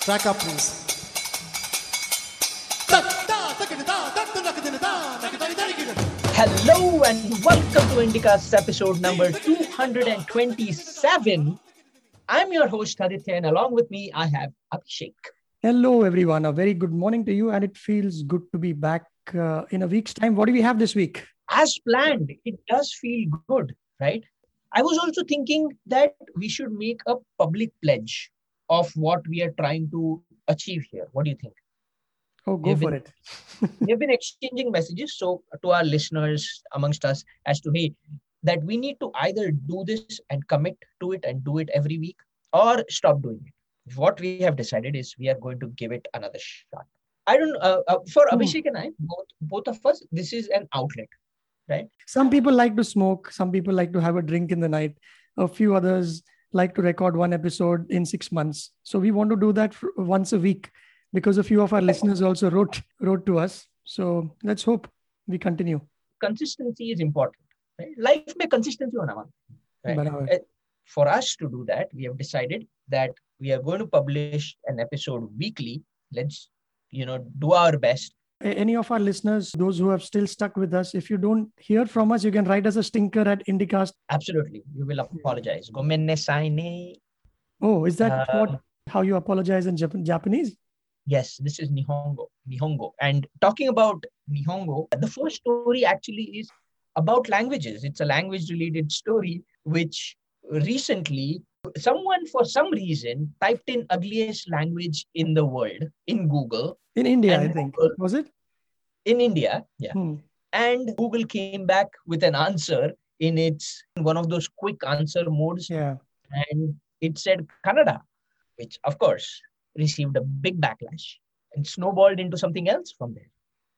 Track up, please. Hello and welcome to Indicast episode number 227. I'm your host Aditya, and along with me, I have Abhishek. Hello, everyone. A very good morning to you, and it feels good to be back uh, in a week's time. What do we have this week? As planned, it does feel good, right? I was also thinking that we should make a public pledge of what we are trying to achieve here. What do you think? Oh, go You've for been- it. We've been exchanging messages so to our listeners amongst us as to hey, that we need to either do this and commit to it and do it every week or stop doing it. What we have decided is we are going to give it another shot. I don't uh, uh, for Hmm. Abhishek and I, both both of us, this is an outlet. Right? Some people like to smoke, some people like to have a drink in the night, a few others like to record one episode in six months. So we want to do that once a week because a few of our listeners also wrote wrote to us. So let's hope we continue. Consistency is important. Right? Life may consistency on our right? Eh, for us to do that, we have decided that we are going to publish an episode weekly. Let's you know do our best any of our listeners, those who have still stuck with us, if you don't hear from us, you can write us a stinker at Indicast. Absolutely. We will apologize. Gomenne saine. Oh, is that Uh, what how you apologize in Jap- Japanese? Yes, this is Nihongo. Nihongo. And talking about Nihongo, the first story actually is about languages. It's a language related story, which recently someone for some reason typed in ugliest language in the world in Google In India, I think. Google- Was it? in India. Yeah. Hmm. And Google came back with an answer in its one of those quick answer modes. Yeah. and it said Kannada, which of course received a big backlash and snowballed into something else from there.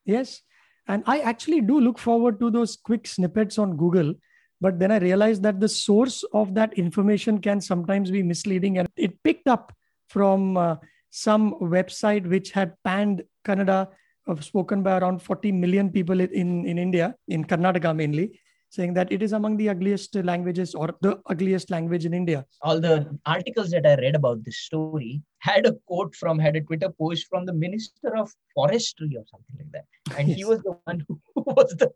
Yes. And I actually do look forward to those quick snippets on Google. But then I realized that the source of that information can sometimes be misleading. And it picked up from uh, some website which had panned Kannada, uh, spoken by around 40 million people in, in India, in Karnataka mainly, saying that it is among the ugliest languages or the ugliest language in India. All the articles that I read about this story had a quote from, had a Twitter post from the Minister of Forestry or something like that. And he was the one who was the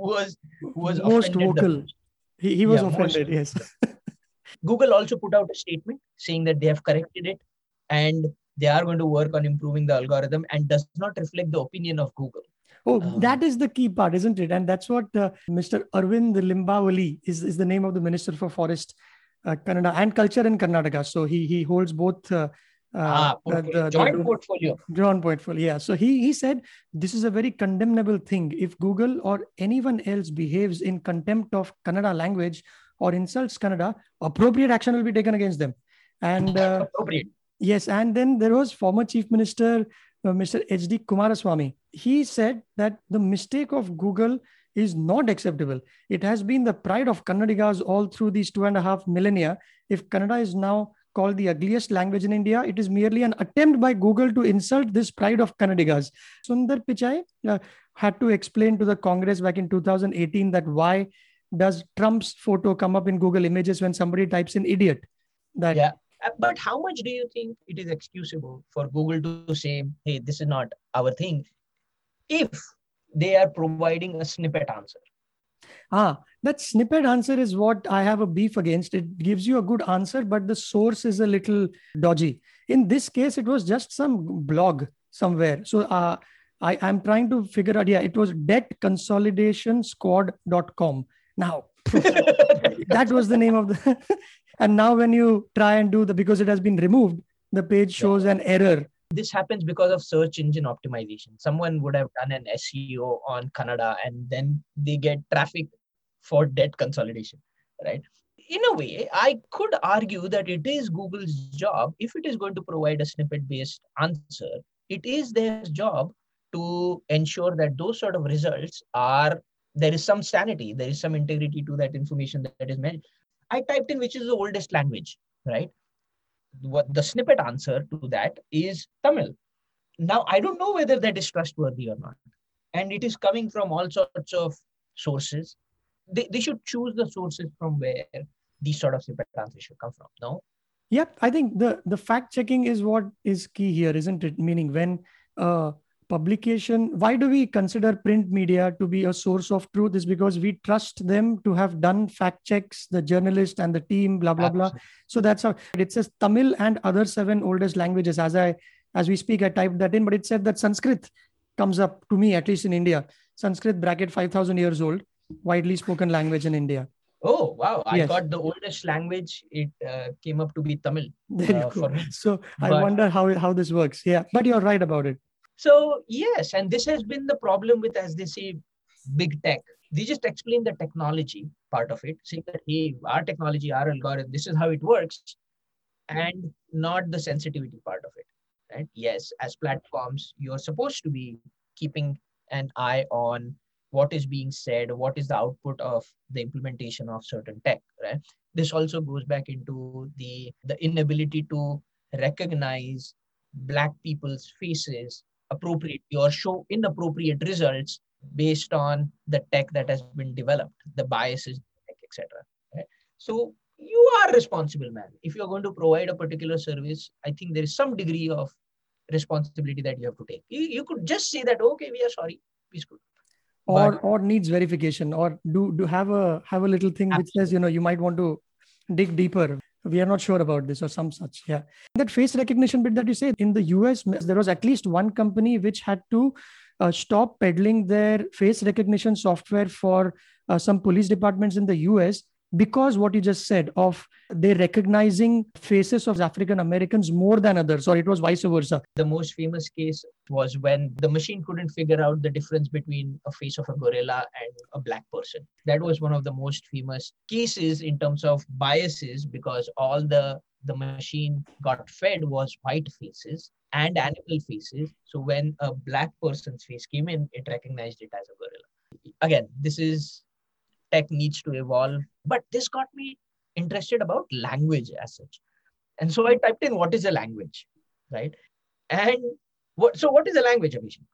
was who was most offended the vocal. He, he was Yeah, most- offended, yes. Google also put out a statement saying that they have corrected it and they are going to work on improving the algorithm and does not reflect the opinion of Google. Oh, Um, that is the key part, isn't it? And that's what uh, Mr. Arvind Limbavali is, is the name of the Minister for Forest, uh, Kannada and Culture in Karnataka. So he he holds both uh, uh, ah, the- joint the- portfolio. John portfolio. Yeah. So he he said this is a very condemnable thing. If Google or anyone else behaves in contempt of Kannada language or insults Kannada, appropriate action will be taken against them. And uh, appropriate. Yes, and then there was former Chief Minister uh, Mr. H.D. Kumaraswamy. He said that the mistake of Google is not acceptable. It has been the pride of Kannadigas all through these two and a half millennia. If Kannada is now called the ugliest language in India, it is merely an attempt by Google to insult this pride of Kannadigas. Sundar Pichai uh, had to explain to the Congress back in 2018 that why does Trump's photo come up in Google Images when somebody types in idiot? That Yeah. Uh, But how much do you think it is excusable for Google to say, hey, this is not our thing, if they are providing a snippet answer? Ah, that snippet answer is what I have a beef against. It gives you a good answer, but the source is a little dodgy. In this case, it was just some blog somewhere. So uh, I, I'm trying to figure out, yeah, it was debtconsolidationsquad.com. Now, that was the name of the. and now, when you try and do the, because it has been removed, the page shows an error. This happens because of search engine optimization. Someone would have done an SEO on Kannada and then they get traffic for debt consolidation, right? In a way, I could argue that it is Google's job, if it is going to provide a snippet based answer, it is their job to ensure that those sort of results are there is some sanity, there is some integrity to that information that is meant. I typed in which is the oldest language, right? What the snippet answer to that is Tamil. Now I don't know whether that is trustworthy or not, and it is coming from all sorts of sources. They, they should choose the sources from where these sort of snippet answers should come from. No, Yep, I think the the fact checking is what is key here, isn't it? Meaning when uh, publication why do we consider print media to be a source of truth is because we trust them to have done fact checks the journalist and the team blah blah Absolutely. blah so that's how it says tamil and other seven oldest languages as i as we speak i typed that in but it said that sanskrit comes up to me at least in india sanskrit bracket 5000 years old widely spoken language in india Oh wow! I yes. got the oldest language. It uh, came up to be Tamil uh, for me. So but, I wonder how how this works. Yeah, but you're right about it. So, yes, and this has been the problem with, as they say, big tech. They just explain the technology part of it, saying that, hey, our technology, our algorithm, this is how it works, and not the sensitivity part of it. Right? Yes, as platforms, you're supposed to be keeping an eye on what is being said, what is the output of the implementation of certain tech, right? This also goes back into the, the inability to recognize black people's faces appropriately or show inappropriate results based on the tech that has been developed, the biases, etc. Right? So you are responsible, man. If you're going to provide a particular service, I think there is some degree of responsibility that you have to take. You, you could just say that, okay, we are sorry, please good. Or but, or needs verification, or do do have a have a little thing absolutely. which says, you know, you might want to dig deeper we are not sure about this or some such yeah. That face recognition bit that you say in the us there was at least one company which had to uh, stop peddling their face recognition software for uh, some police departments in the us because what you just said of they recognizing faces of African Americans more than others, or it was vice versa. The most famous case was when the machine couldn't figure out the difference between a face of a gorilla and a black person. That was one of the most famous cases in terms of biases because all the the machine got fed was white faces and animal faces. So when a black person's face came in, it recognized it as a gorilla. Again, this is tech needs to evolve. But this got me interested about language as such. And so I typed in what is a language, right? And what so what is a language, Abhishek?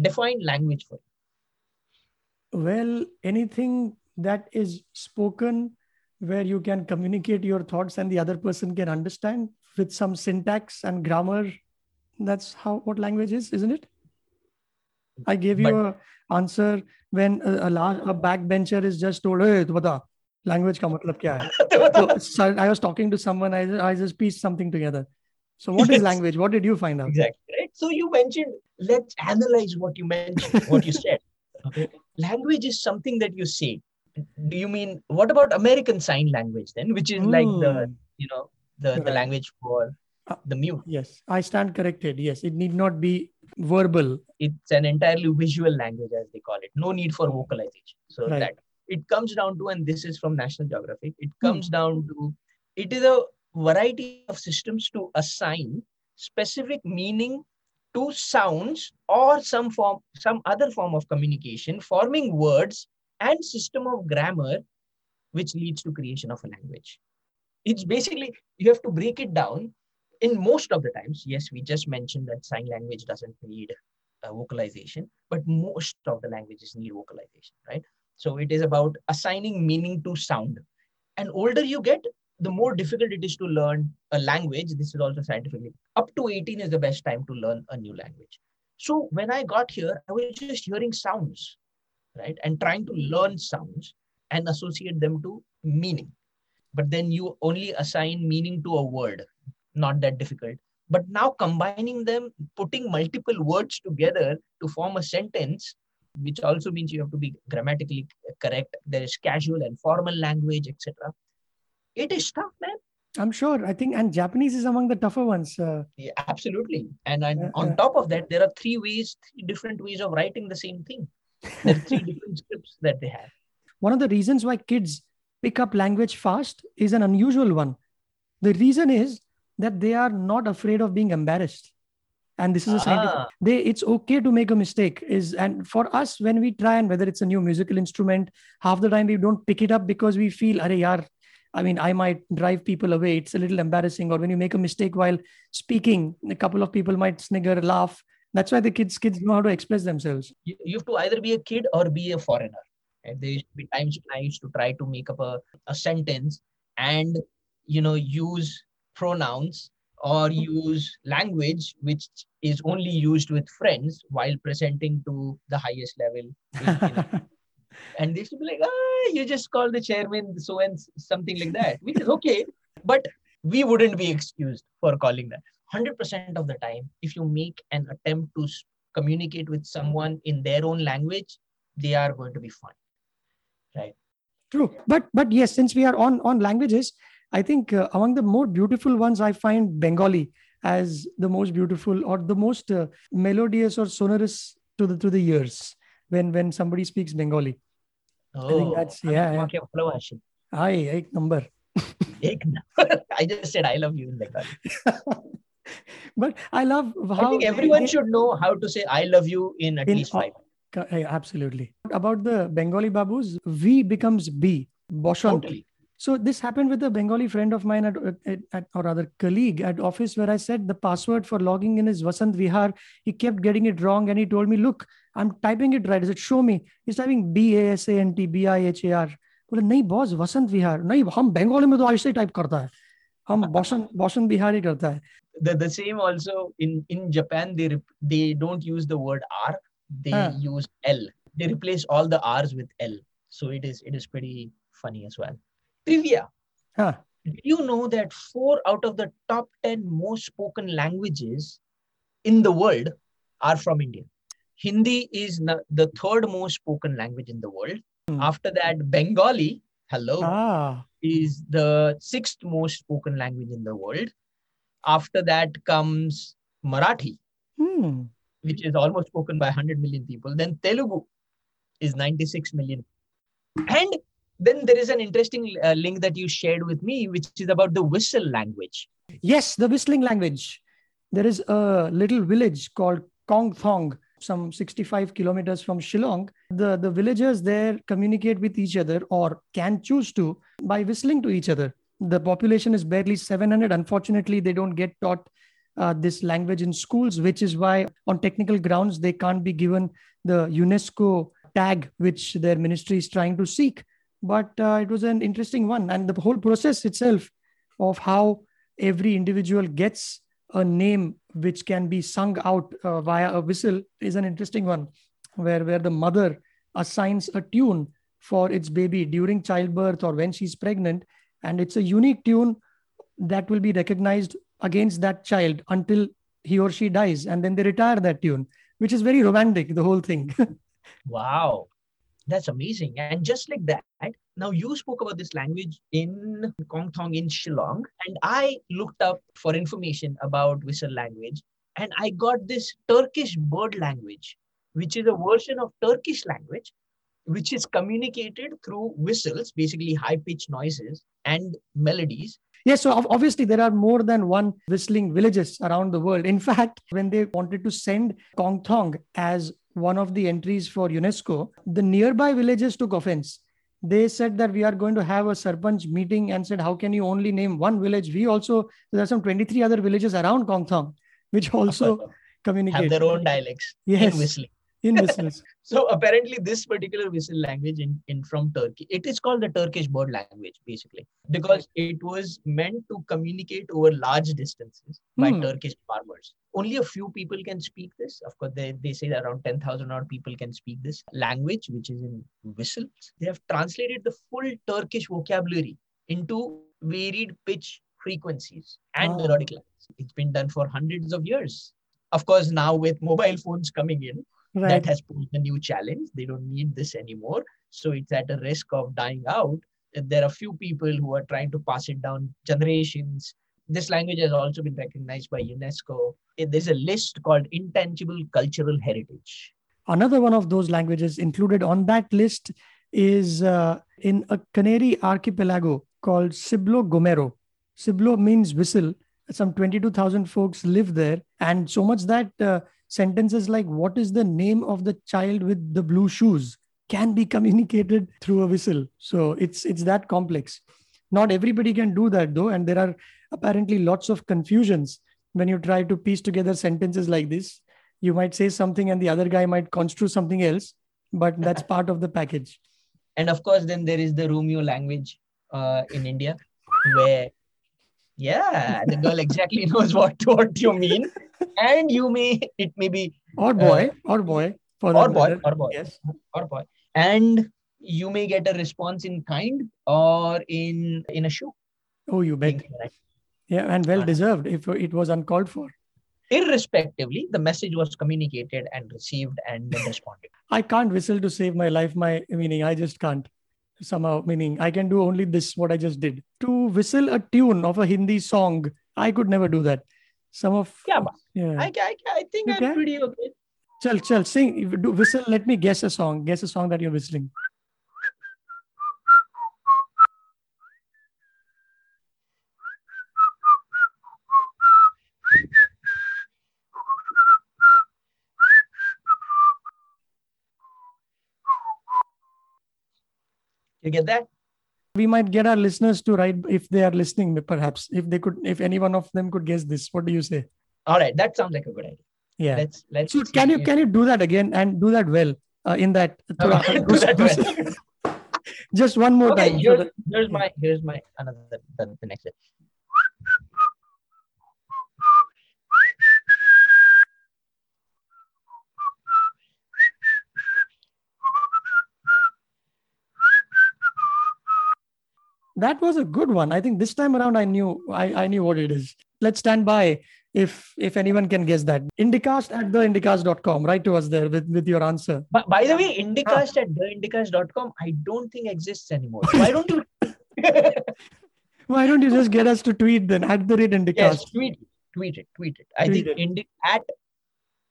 Define language for you. Well, anything that is spoken where you can communicate your thoughts and the other person can understand with some syntax and grammar. That's how what language is, isn't it? I gave you but, a answer when a, a, a backbencher is just told, hey, bata, language ka matlab kya hai? so, I was talking to someone, I, I just pieced something together. So what yes. is language? What did you find out? Exactly. Right. So you mentioned, let's analyze what you mentioned, what you said. Okay. Language is something that you say. Do you mean what about American Sign Language then, which is mm. like the hmm. you know the, right. the language for uh, the mute? Yes, I stand corrected. Yes, it need not be verbal it's an entirely visual language as they call it no need for vocalization so right. that it comes down to and this is from national geographic it hmm. comes hmm. down to it is a variety of systems to assign specific meaning to sounds or some form some other form of communication forming words and system of grammar which leads to creation of a language it's basically you have to break it down in most of the times, yes, we just mentioned that sign language doesn't need uh, vocalization, but most of the languages need vocalization, right? So it is about assigning meaning to sound. And older you get, the more difficult it is to learn a language. This is also scientifically up to 18 is the best time to learn a new language. So when I got here, I was just hearing sounds, right? And trying to learn sounds and associate them to meaning. But then you only assign meaning to a word not that difficult. But now combining them, putting multiple words together to form a sentence, which also means you have to be grammatically correct. There is casual and formal language, etc. It is tough, man. I'm sure. I think, and Japanese is among the tougher ones. Uh, yeah, absolutely. And, and uh, on top of that, there are three ways, three different ways of writing the same thing. There are three different scripts that they have. One of the reasons why kids pick up language fast is an unusual one. The reason is that they are not afraid of being embarrassed and this is a scientific ah. they it's okay to make a mistake is and for us when we try and whether it's a new musical instrument half the time we don't pick it up because we feel are yaar I mean, I might drive people away. It's a little embarrassing. Or when you make a mistake while speaking, a couple of people might snigger, laugh. That's why the kids kids know how to express themselves. You, you have to either be a kid or be a foreigner. And there used to be times when I used to try to make up a, a sentence and you know use pronouns or use language which is only used with friends while presenting to the highest level. and they should be like, ah, you just call the chairman so and something like that, which is okay. But we wouldn't be excused for calling that. 100% of the time, if you make an attempt to communicate with someone in their own language, they are going to be fine. Right. True, but but yes, since we are on on languages, I think uh, among the more beautiful ones, I find Bengali as the most beautiful or the most uh, melodious or sonorous to the to the ears when when somebody speaks Bengali. Oh, I think oh, that's yeah. yeah. Hi, ek number. I just said I love you in Bengali. but I love how I think everyone should know how to say I love you in at in, least five. Absolutely. About the Bengali Babus, V becomes B. Boshant. Totally. So this happened with a Bengali friend of mine at, at, at or rather colleague at office where I said the password for logging in is Vasant Vihar. He kept getting it wrong and he told me, look, I'm typing it right. I said, show me. He's typing B-A-S-A-N-T, B-I-H-A-R. बोले नहीं boss Vasant Vihar नहीं हम बंगाली में तो ऐसे ही type करता है हम बसंत बसंत बिहार ही करता है The, the same also in, in Japan, they rep- they don't use the word R, they Ah. use L. They replace all the R's with L. So it is it is pretty funny as well. Trivia. हाँ Did you know that four out of the top 10 most spoken languages in the world are from India? Hindi is the third most spoken language in the world. Hmm. After that, Bengali, hello, ah is the sixth most spoken language in the world. After that comes Marathi, hmm. which is almost spoken by 100 million people. Then Telugu is 96 million. And then there is an interesting uh, link that you shared with me, which is about the whistle language. Yes, the whistling language. There is a little village called Kong Thong, some 65 kilometers from Shillong. The, the villagers there communicate with each other or can choose to by whistling to each other. The population is barely 700. Unfortunately, they don't get taught uh, this language in schools, which is why, on technical grounds, they can't be given the UNESCO tag, which their ministry is trying to seek. But uh, it was an interesting one. And the whole process itself of how every individual gets a name which can be sung out uh, via a whistle is an interesting one where where the mother assigns a tune for its baby during childbirth or when she's pregnant. And it's a unique tune that will be recognized against that child until he or she dies. And then they retire that tune which is very romantic the whole thing. Wow, that's amazing. And just like that, now you spoke about this language in Kong Thong in Shillong, and I looked up for information about whistle language, and I got this Turkish bird language, which is a version of Turkish language, which is communicated through whistles, basically high pitched noises and melodies. Yes, so obviously there are more than one whistling villages around the world. In fact, when they wanted to send Kong Thong as one of the entries for UNESCO, the nearby villages took offense. They said that we are going to have a Sarpanch meeting and said, How can you only name one village? We also, there are some 23 other villages around Kong Thong, which also communicate. have their own dialects Yes. in whistling. In whistles. So apparently, this particular whistle language in, in from Turkey, it is called the Turkish bird language, basically, because it was meant to communicate over large distances by Hmm. Turkish farmers. Only a few people can speak this. Of course, they, they say that around 10,000 odd people can speak this language, which is in whistles. They have translated the full Turkish vocabulary into varied pitch frequencies and Ah. melodic lines. It's been done for hundreds of years. Of course, now with mobile phones coming in, Right. that has posed a new challenge. They don't need this anymore. So it's at a risk of dying out. There are few people who are trying to pass it down generations. This language has also been recognized by UNESCO. There's a list called Intangible Cultural Heritage. Another one of those languages included on that list is uh, in a Canary archipelago called Silbo Gomero. Silbo means whistle. Some 22,000 folks live there. And so much that uh, sentences like, What is the name of the child with the blue shoes? can be communicated through a whistle. So it's it's that complex. Not everybody can do that though. And there are apparently lots of confusions when you try to piece together sentences like this you might say something and the other guy might construe something else but that's part of the package And of course, then there is the Romeo language uh, in India, where Yeah, the girl exactly knows what what you mean, and you may it may be or boy uh, or boy for or boy matter. or boy yes or boy, and you may get a response in kind or in in a shoe. Oh, you bet. Yeah, and well deserved if it was uncalled for. Irrespectively, the message was communicated and received and responded. I can't whistle to save my life. My meaning, I just can't somehow meaning i can do only this what i just did to whistle a tune of a hindi song i could never do that some of yeah, yeah. I, I, I think you i'm can? pretty okay chal chal sing do whistle let me guess a song guess a song that you're whistling You get that? We might get our listeners to write if they are listening, perhaps. If they could, if any one of them could guess this, what do you say? All right, that sounds like a good idea. Yeah. Let's let's. So can you can you do that again and do that well uh, in that? Okay, do that well. Just one more okay, time. Here's, here's my here's my another the, the next. That was a good one. I think this time around I knew I, I knew what it is. Let's stand by if if anyone can guess that. Indicast at theindicast.com. Write to us there with, with your answer. But by the way, Indicast at theindicast.com, I don't think exists anymore. Why don't you Why don't you just get us to tweet then at the rate Indicast? Yes, tweet it. Tweet it. Tweet it. I tweet think it. Indi- at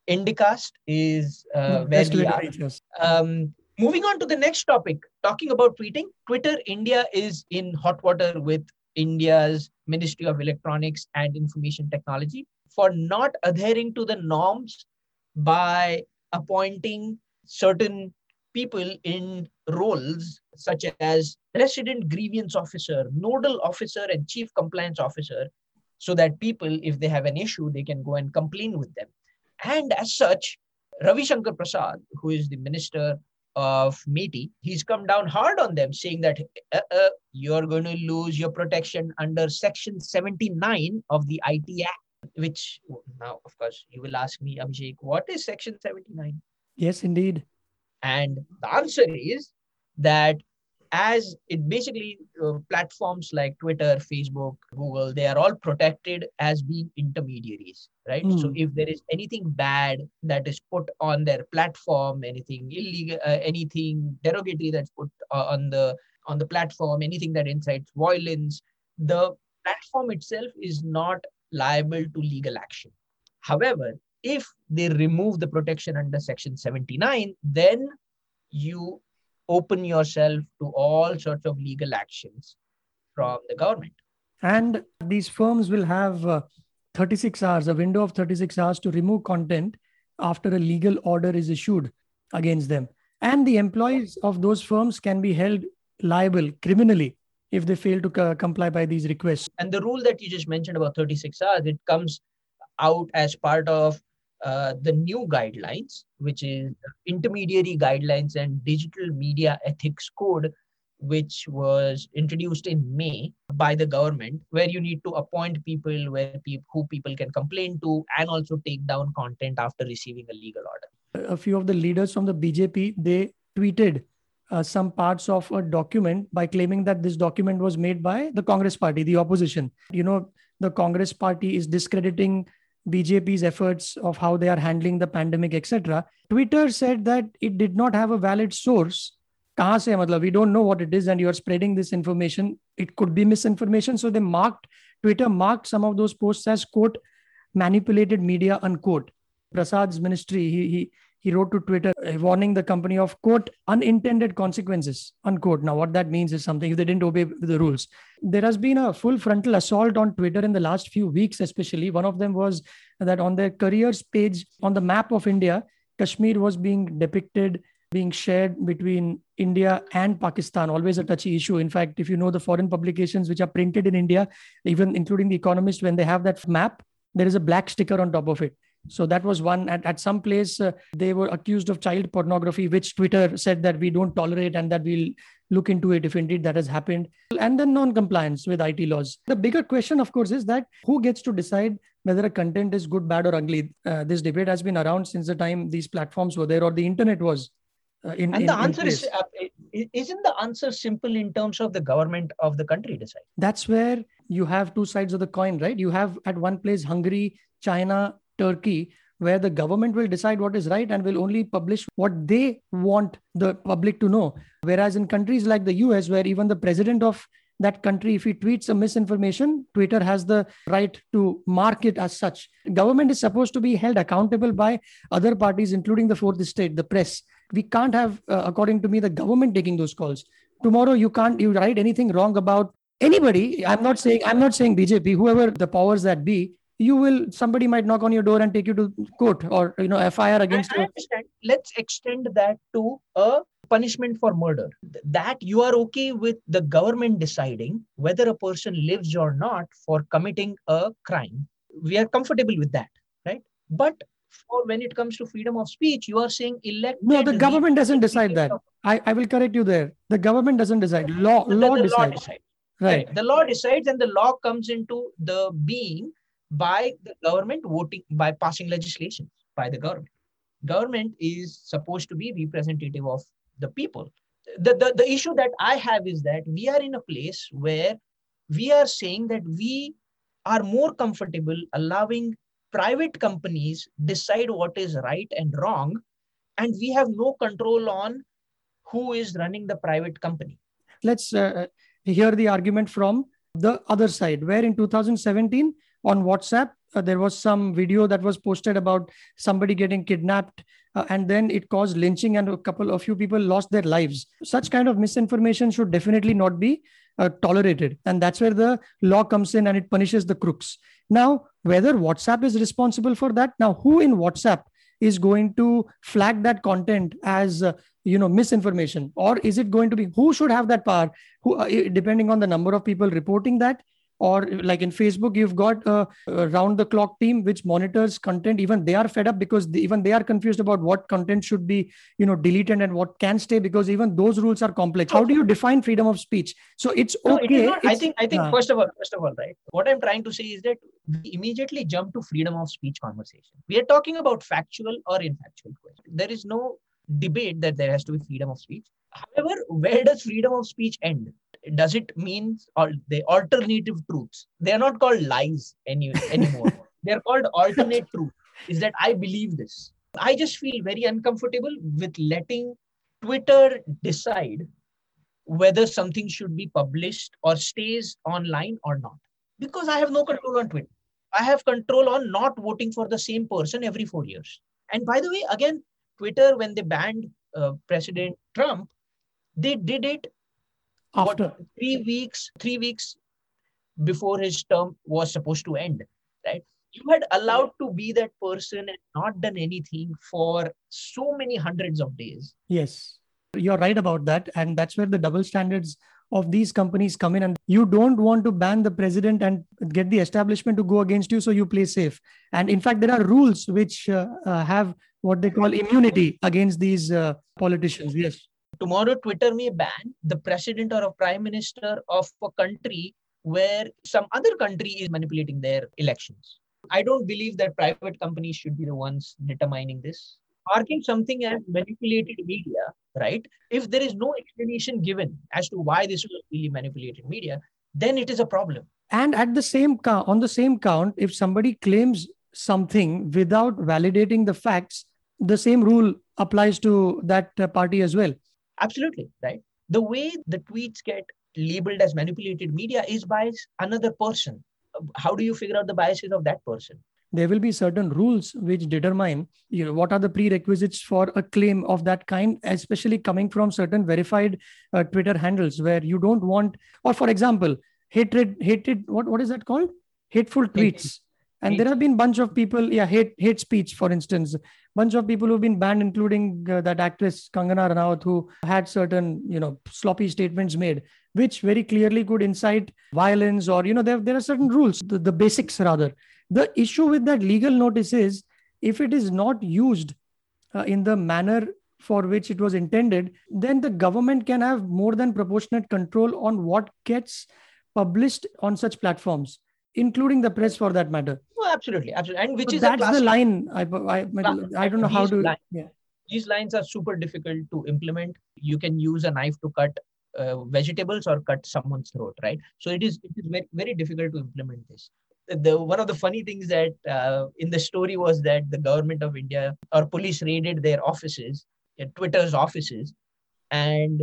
Indicast is uh, where we are. Um, Moving on to the next topic, talking about tweeting. Twitter India is in hot water with India's Ministry of Electronics and Information Technology for not adhering to the norms by appointing certain people in roles such as resident grievance officer, nodal officer, and chief compliance officer, so that people, if they have an issue, they can go and complain with them. And as such, Ravi Shankar Prasad, who is the Minister of MeitY, he's come down hard on them, saying that uh, uh, you're going to lose your protection under Section 79 of the IT Act. Which now, of course, you will ask me, Abhishek, what is Section 79? Yes, indeed. And the answer is that as it basically uh, platforms like twitter facebook google they are all protected as being intermediaries right mm. so hmm. if there is anything bad that is put on their platform anything illegal uh, anything derogatory that's put uh, on the on the platform anything that incites violence the platform itself is not liable to legal action however if they remove the protection under section 79 then you open yourself to all sorts of legal actions from the government. And these firms will have uh, 36 hours, a window of 36 hours to remove content after a legal order is issued against them. And the employees of those firms can be held liable criminally if they fail to comply by these requests. And the rule that you just mentioned about 36 hours, it comes out as part of uh, the new guidelines, which is intermediary guidelines and digital media ethics code, which was introduced in May by the government, where you need to appoint people where pe- who people can complain to and also take down content after receiving a legal order. A few of the leaders from the BJP they tweeted uh, some parts of a document by claiming that this document was made by the Congress party, the opposition. You know, the Congress party is discrediting BJP's efforts of how they are handling the pandemic, etc. Twitter said that it did not have a valid source. we don't know what it is, and you are spreading this information. It could be misinformation. So they marked, Twitter marked some of those posts as quote, manipulated media, unquote. Prasad's ministry, he, he he wrote to Twitter uh, warning the company of quote unintended consequences unquote. Now, what that means is something if they didn't obey the rules. There has been a full frontal assault on Twitter in the last few weeks, especially. One of them was that on their careers page on the map of India, Kashmir was being depicted being shared between India and Pakistan, always a touchy issue. In fact, if you know the foreign publications which are printed in India, even including The Economist, when they have that map, there is a black sticker on top of it so that was one at, at some place uh, they were accused of child pornography which twitter said that we don't tolerate and that we'll look into it if indeed that has happened. And then non compliance with IT laws. The bigger question, of course, is that who gets to decide whether a content is good, bad, or ugly? Uh, this debate has been around since the time these platforms were there or the internet was. Uh, in, and in, the answer is uh, isn't the answer simple in terms of the government of the country decide that's where you have two sides of the coin right you have at one place hungary china turkey where the government will decide what is right and will only publish what they want the public to know. Whereas in countries like the US, where even the president of that country, if he tweets a misinformation, Twitter has the right to mark it as such. Government is supposed to be held accountable by other parties, including the fourth estate, the press. We can't have, uh, according to me, the government taking those calls. Tomorrow, you can't you write anything wrong about anybody. I'm not saying I'm not saying BJP, whoever the powers that be you will somebody might knock on your door and take you to court or you know fir against you. let's extend that to a punishment for murder. That you are okay with the government deciding whether a person lives or not for committing a crime. We are comfortable with that right? But for when it comes to freedom of speech you are saying elect no the government doesn't decide that. I, I will correct you there. The government doesn't decide. Law law, the decides. law decides. Right. right. The law decides and the law comes into the being by the government voting by passing legislation by the government. Government is supposed to be representative of the people. The, the, the issue that i have is that we are in a place where we are saying that we are more comfortable allowing private companies decide what is right and wrong and we have no control on who is running the private company. Let's uh, hear the argument from the other side where in 2017 on WhatsApp. Uh, there was some video that was posted about somebody getting kidnapped uh, and then it caused lynching and a couple of few people lost their lives. Such kind of misinformation should definitely not be uh, tolerated and that's where the law comes in and it punishes the crooks. Now whether whatsapp is responsible for that now who in whatsapp is going to flag that content as uh, you know misinformation? Or is it going to be who should have that power? Who uh, depending on the number of people reporting that or like in facebook you've got a, a round the clock team which monitors content. Even they are fed up because they, even they are confused about what content should be you know deleted and what can stay because even those rules are complex. How do you define freedom of speech? So it's okay no, it i think i think uh, first of all first of all right what i'm trying to say is that we immediately jump to freedom of speech conversation. We are talking about factual or infactual question there is no debate that there has to be freedom of speech. However where does freedom of speech end does it mean or the alternative truths? They are not called lies any, anymore. They are called alternate truth is that i believe this? I just feel very uncomfortable with letting twitter decide whether something should be published or stays online or not. Because i have no control on twitter. I have control on not voting for the same person every 4 years. And by the way again twitter when they banned uh, president trump they did it after. what, three weeks three weeks before his term was supposed to end right? You had allowed to be that person and not done anything for so many hundreds of days. Yes. You're right about that. And that's where the double standards of these companies come in. And you don't want to ban the president and get the establishment to go against you so you play safe. And in fact there are rules which uh, uh, have what they call immunity against these uh, politicians. Yes tomorrow Twitter may ban the president or a prime minister of a country where some other country is manipulating their elections. I don't believe that private companies should be the ones determining this. Marking something as manipulated media, right? If there is no explanation given as to why this was really manipulated media, then it is a problem. And at the same on the same count, if somebody claims something without validating the facts, the same rule applies to that uh, party as well. Absolutely, right? The way the tweets get labeled as manipulated media is by another person. How do you figure out the biases of that person? There will be certain rules which determine you know what are the prerequisites for a claim of that kind, especially coming from certain verified uh, Twitter handles where you don't want, or for example, hatred, hatred, what what is that called? Hateful tweets and there have been bunch of people yeah hate hate speech for instance. Bunch of people who've been banned including uh, that actress kangana ranaut who had certain you know sloppy statements made which very clearly could incite violence or you know there, there are certain rules the, the basics rather. The issue with that legal notice is if it is not used uh, in the manner for which it was intended, then the government can have more than proportionate control on what gets published on such platforms, including the press for that matter. Absolutely, absolutely. And which So is that's the line. I, I, I don't know how to. li- Yeah. these lines are super difficult to implement. You can use a knife to cut uh, vegetables or cut someone's throat, right? So it is it is very very difficult to implement this. The one of the funny things that uh, in the story was that the government of India or police raided their offices, uh, Twitter's offices, and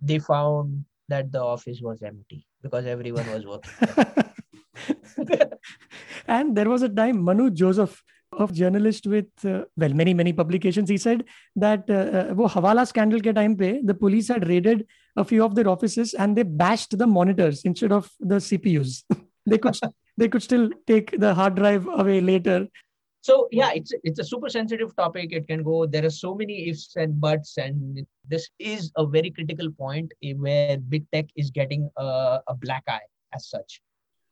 they found that the office was empty because everyone was working. there. and there was a time Manu Joseph, a journalist with uh, well many many publications, he said that uh, uh, वो हवाला scandal के time पे the police had raided a few of their offices and they bashed the monitors instead of the CPUs. they could they could still take the hard drive away later. So yeah, it's it's a super sensitive topic. It can go. There are so many ifs and buts, and this is a very critical point eh, where big tech is getting a, a black eye as such,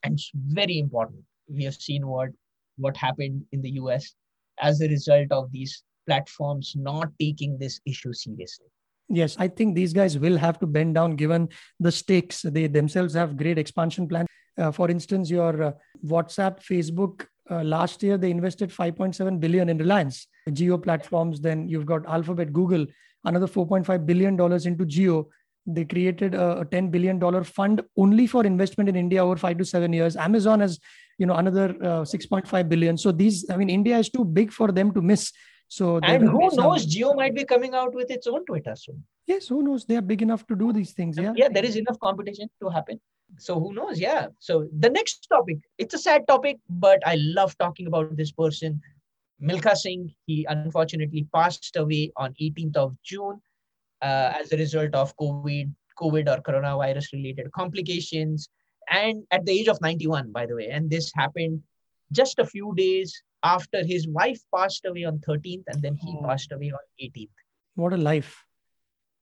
and it's very important. We have seen what what happened in the US as a result of these platforms not taking this issue seriously. Yes, I think these guys will have to bend down given the stakes. They themselves have great expansion plans. Uh, for instance, your uh, WhatsApp, Facebook, uh, last year they invested 5.7 billion in Reliance, Jio platforms. Then you've got Alphabet, Google, another 4.5 billion dollars into Jio. They created a, a 10 billion dollar fund only for investment in India over five to seven years. Amazon has, you know, another uh, 6.5 billion. So these, I mean, India is too big for them to miss. So And who some- knows, Jio might be coming out with its own Twitter soon. Yes, who knows? They are big enough to do these things. Yeah. yeah there is enough competition to happen so who knows yeah so the next topic it's a sad topic but i love talking about this person milkha singh he unfortunately passed away on 18th of june uh, as a result of covid covid or coronavirus related complications and at the age of 91 by the way and this happened just a few days after his wife passed away on 13th and then he Oh. passed away on 18th What a life.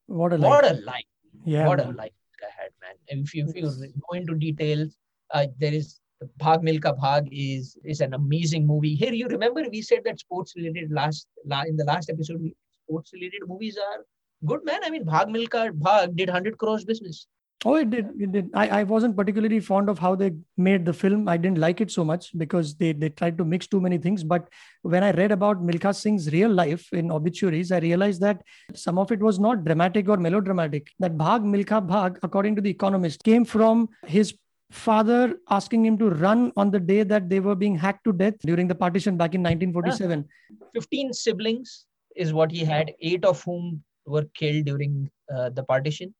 What a life. what a life yeah. what a life I had, man. And if you, if you go into details, uh, there is Bhag Milkha Bhag is is an amazing movie. Here, you remember we said that sports related last la, in the last episode. Sports related movies are good, man. I mean, Bhag Milkha Bhag did hundred crores business. Oh, it did. It did. I, I wasn't particularly fond of how they made the film. I didn't like it so much because they, they tried to mix too many things. But when I read about Milkha Singh's real life in obituaries, I realized that some of it was not dramatic or melodramatic. That Bhag Milkha Bhag, according to The Economist, came from his father asking him to run on the day that they were being hacked to death during the partition back in 1947. Fifteen siblings is what he had. Eight of whom were killed during uh, the partition,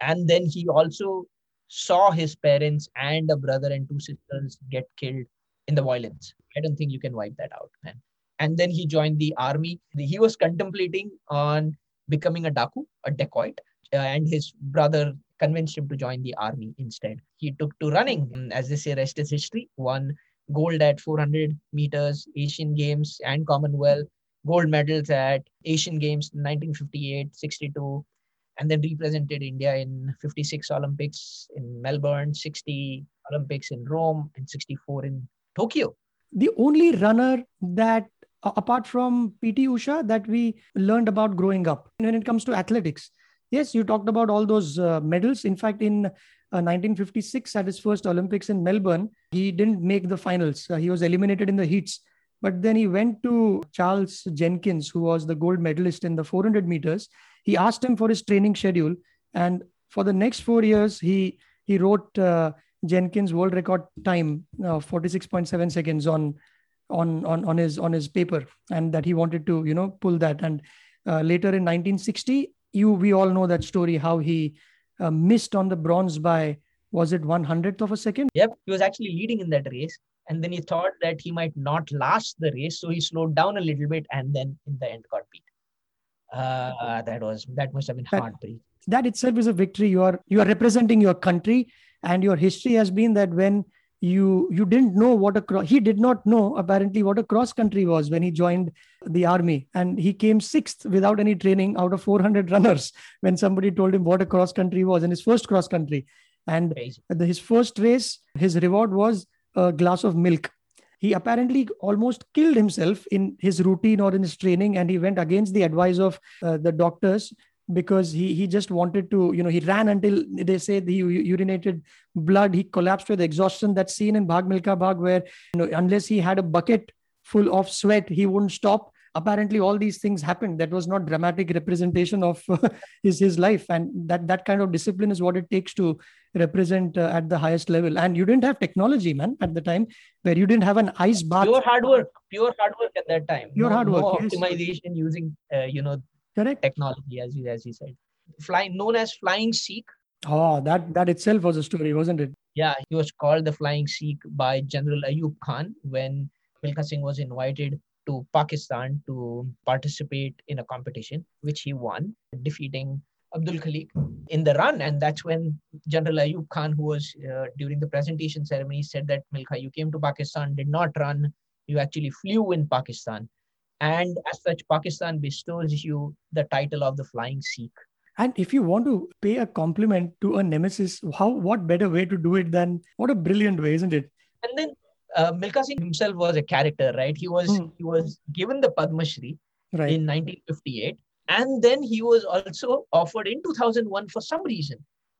and then he also saw his parents and a brother and two sisters get killed in the violence. I don't think you can wipe that out, man. And then he joined the army. He was contemplating on becoming a daku, a dacoit, uh, and his brother convinced him to join the army instead. He took to running, as they say, rest is history. Won gold at 400 meters, Asian Games and Commonwealth, gold medals at Asian Games 1958, 62, and then represented India in 56 Olympics in Melbourne, 60 Olympics in Rome, and 64 in Tokyo. the only runner that apart from pt usha that we learned about growing up. When it comes to athletics yes you talked about all those uh, medals. In fact in uh, 1956 at his first olympics in melbourne he didn't make the finals. Uh, he was eliminated in the heats but then he went to charles jenkins who was the gold medalist in the 400 meters. He asked him for his training schedule. And for the next four years he he wrote uh, Jenkins world record time uh, 46.7 seconds on on on on his on his paper and that he wanted to you know pull that. And uh, later in 1960 you we all know that story how he uh, missed on the bronze by was it one hundredth of a second? Yep, he was actually leading in that race. And then he thought that he might not last the race. So he slowed down a little bit and then in the end got beat. Uh, that was that must have been That- heartbreaking. that itself is a victory you are you are representing your country and your history has been that when you you didn't know what a cro- he did not know apparently what a cross country was when he joined the army and he came sixth without any training out of 400 runners when somebody told him what a cross country was in his first cross country and the- his first race his reward was a glass of milk. He apparently almost killed himself in his routine or in his training and he went against the advice of uh, the doctors because he he just wanted to you know he ran until they say he urinated blood. He collapsed with exhaustion. That scene in bhag milkha bhag where you know unless he had a bucket full of sweat he wouldn't stop apparently all these things happened. That was not dramatic representation of uh, his his life. And that that kind of discipline is what it takes to represent uh, at the highest level. And you didn't have technology man at the time where you didn't have an ice bath. pure hard work. Pure hard work at that time. Pure no, hard work no yes. optimization using uh, you know correct. technology as you as you said. Flying known as flying sikh. Oh that that itself was a story wasn't it? Yeah he was called the flying sikh by general ayub khan when milkha singh was invited to Pakistan to participate in a competition, which he won, defeating Abdul Khaliq in the run. And that's when General Ayub Khan, who was uh, during the presentation ceremony, said that Milkha, you came to Pakistan, did not run, you actually flew in Pakistan. And as such, Pakistan bestows you the title of the Flying Sikh. And if you want to pay a compliment to a nemesis, how what better way to do it than what a brilliant way, isn't it? And then uh, Milkha Singh himself was a character, right? He was hmm. he was given the Padma Shri right. in 1958, and then he was also offered in 2001 for some reason.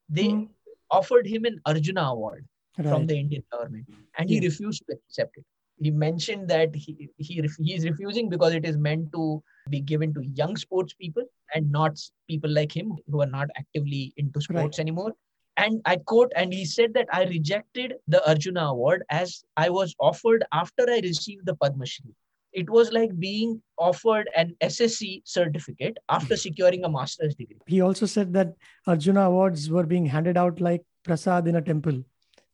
They hmm. offered him an Arjuna Award right. from the Indian government, and he refused to accept it. He mentioned that he he he is refusing because it is meant to be given to young sports people and not people like him who are not actively into sports right. anymore and I quote, and he said that I rejected the Arjuna Award as I was offered after I received the Padma Shri. It was like being offered an SSC certificate after securing a master's degree. He also said that Arjuna Awards were being handed out like prasad in a temple.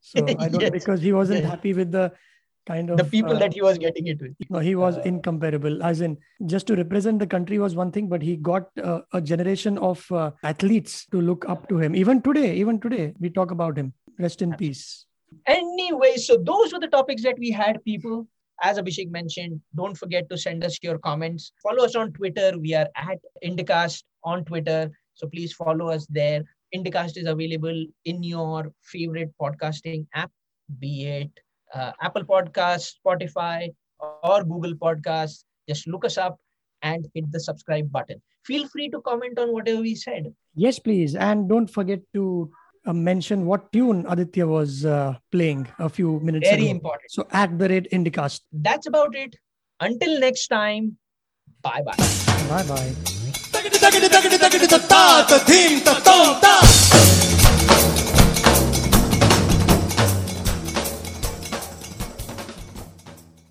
So I don't yes. because he wasn't happy with the kind of the people uh, that he was getting it with. No, he was uh, incomparable. As in, just to represent the country was one thing, but he got uh, a generation of uh, athletes to look up to him. Even today, even today, we talk about him. Rest in peace. Anyway, so those were the topics that we had, people. As Abhishek mentioned, don't forget to send us your comments. Follow us on Twitter. We are at Indicast on Twitter. So please follow us there. Indicast is available in your favorite podcasting app, be it uh, Apple Podcasts, Spotify, or Google Podcasts. Just look us up and hit the subscribe button. Feel free to comment on whatever we said. Yes, please. And don't forget to uh, mention what tune Aditya was uh, playing a few minutes Very ago. Very important. So at the rate Indicast. That's about it. Until next time, bye bye. Bye bye.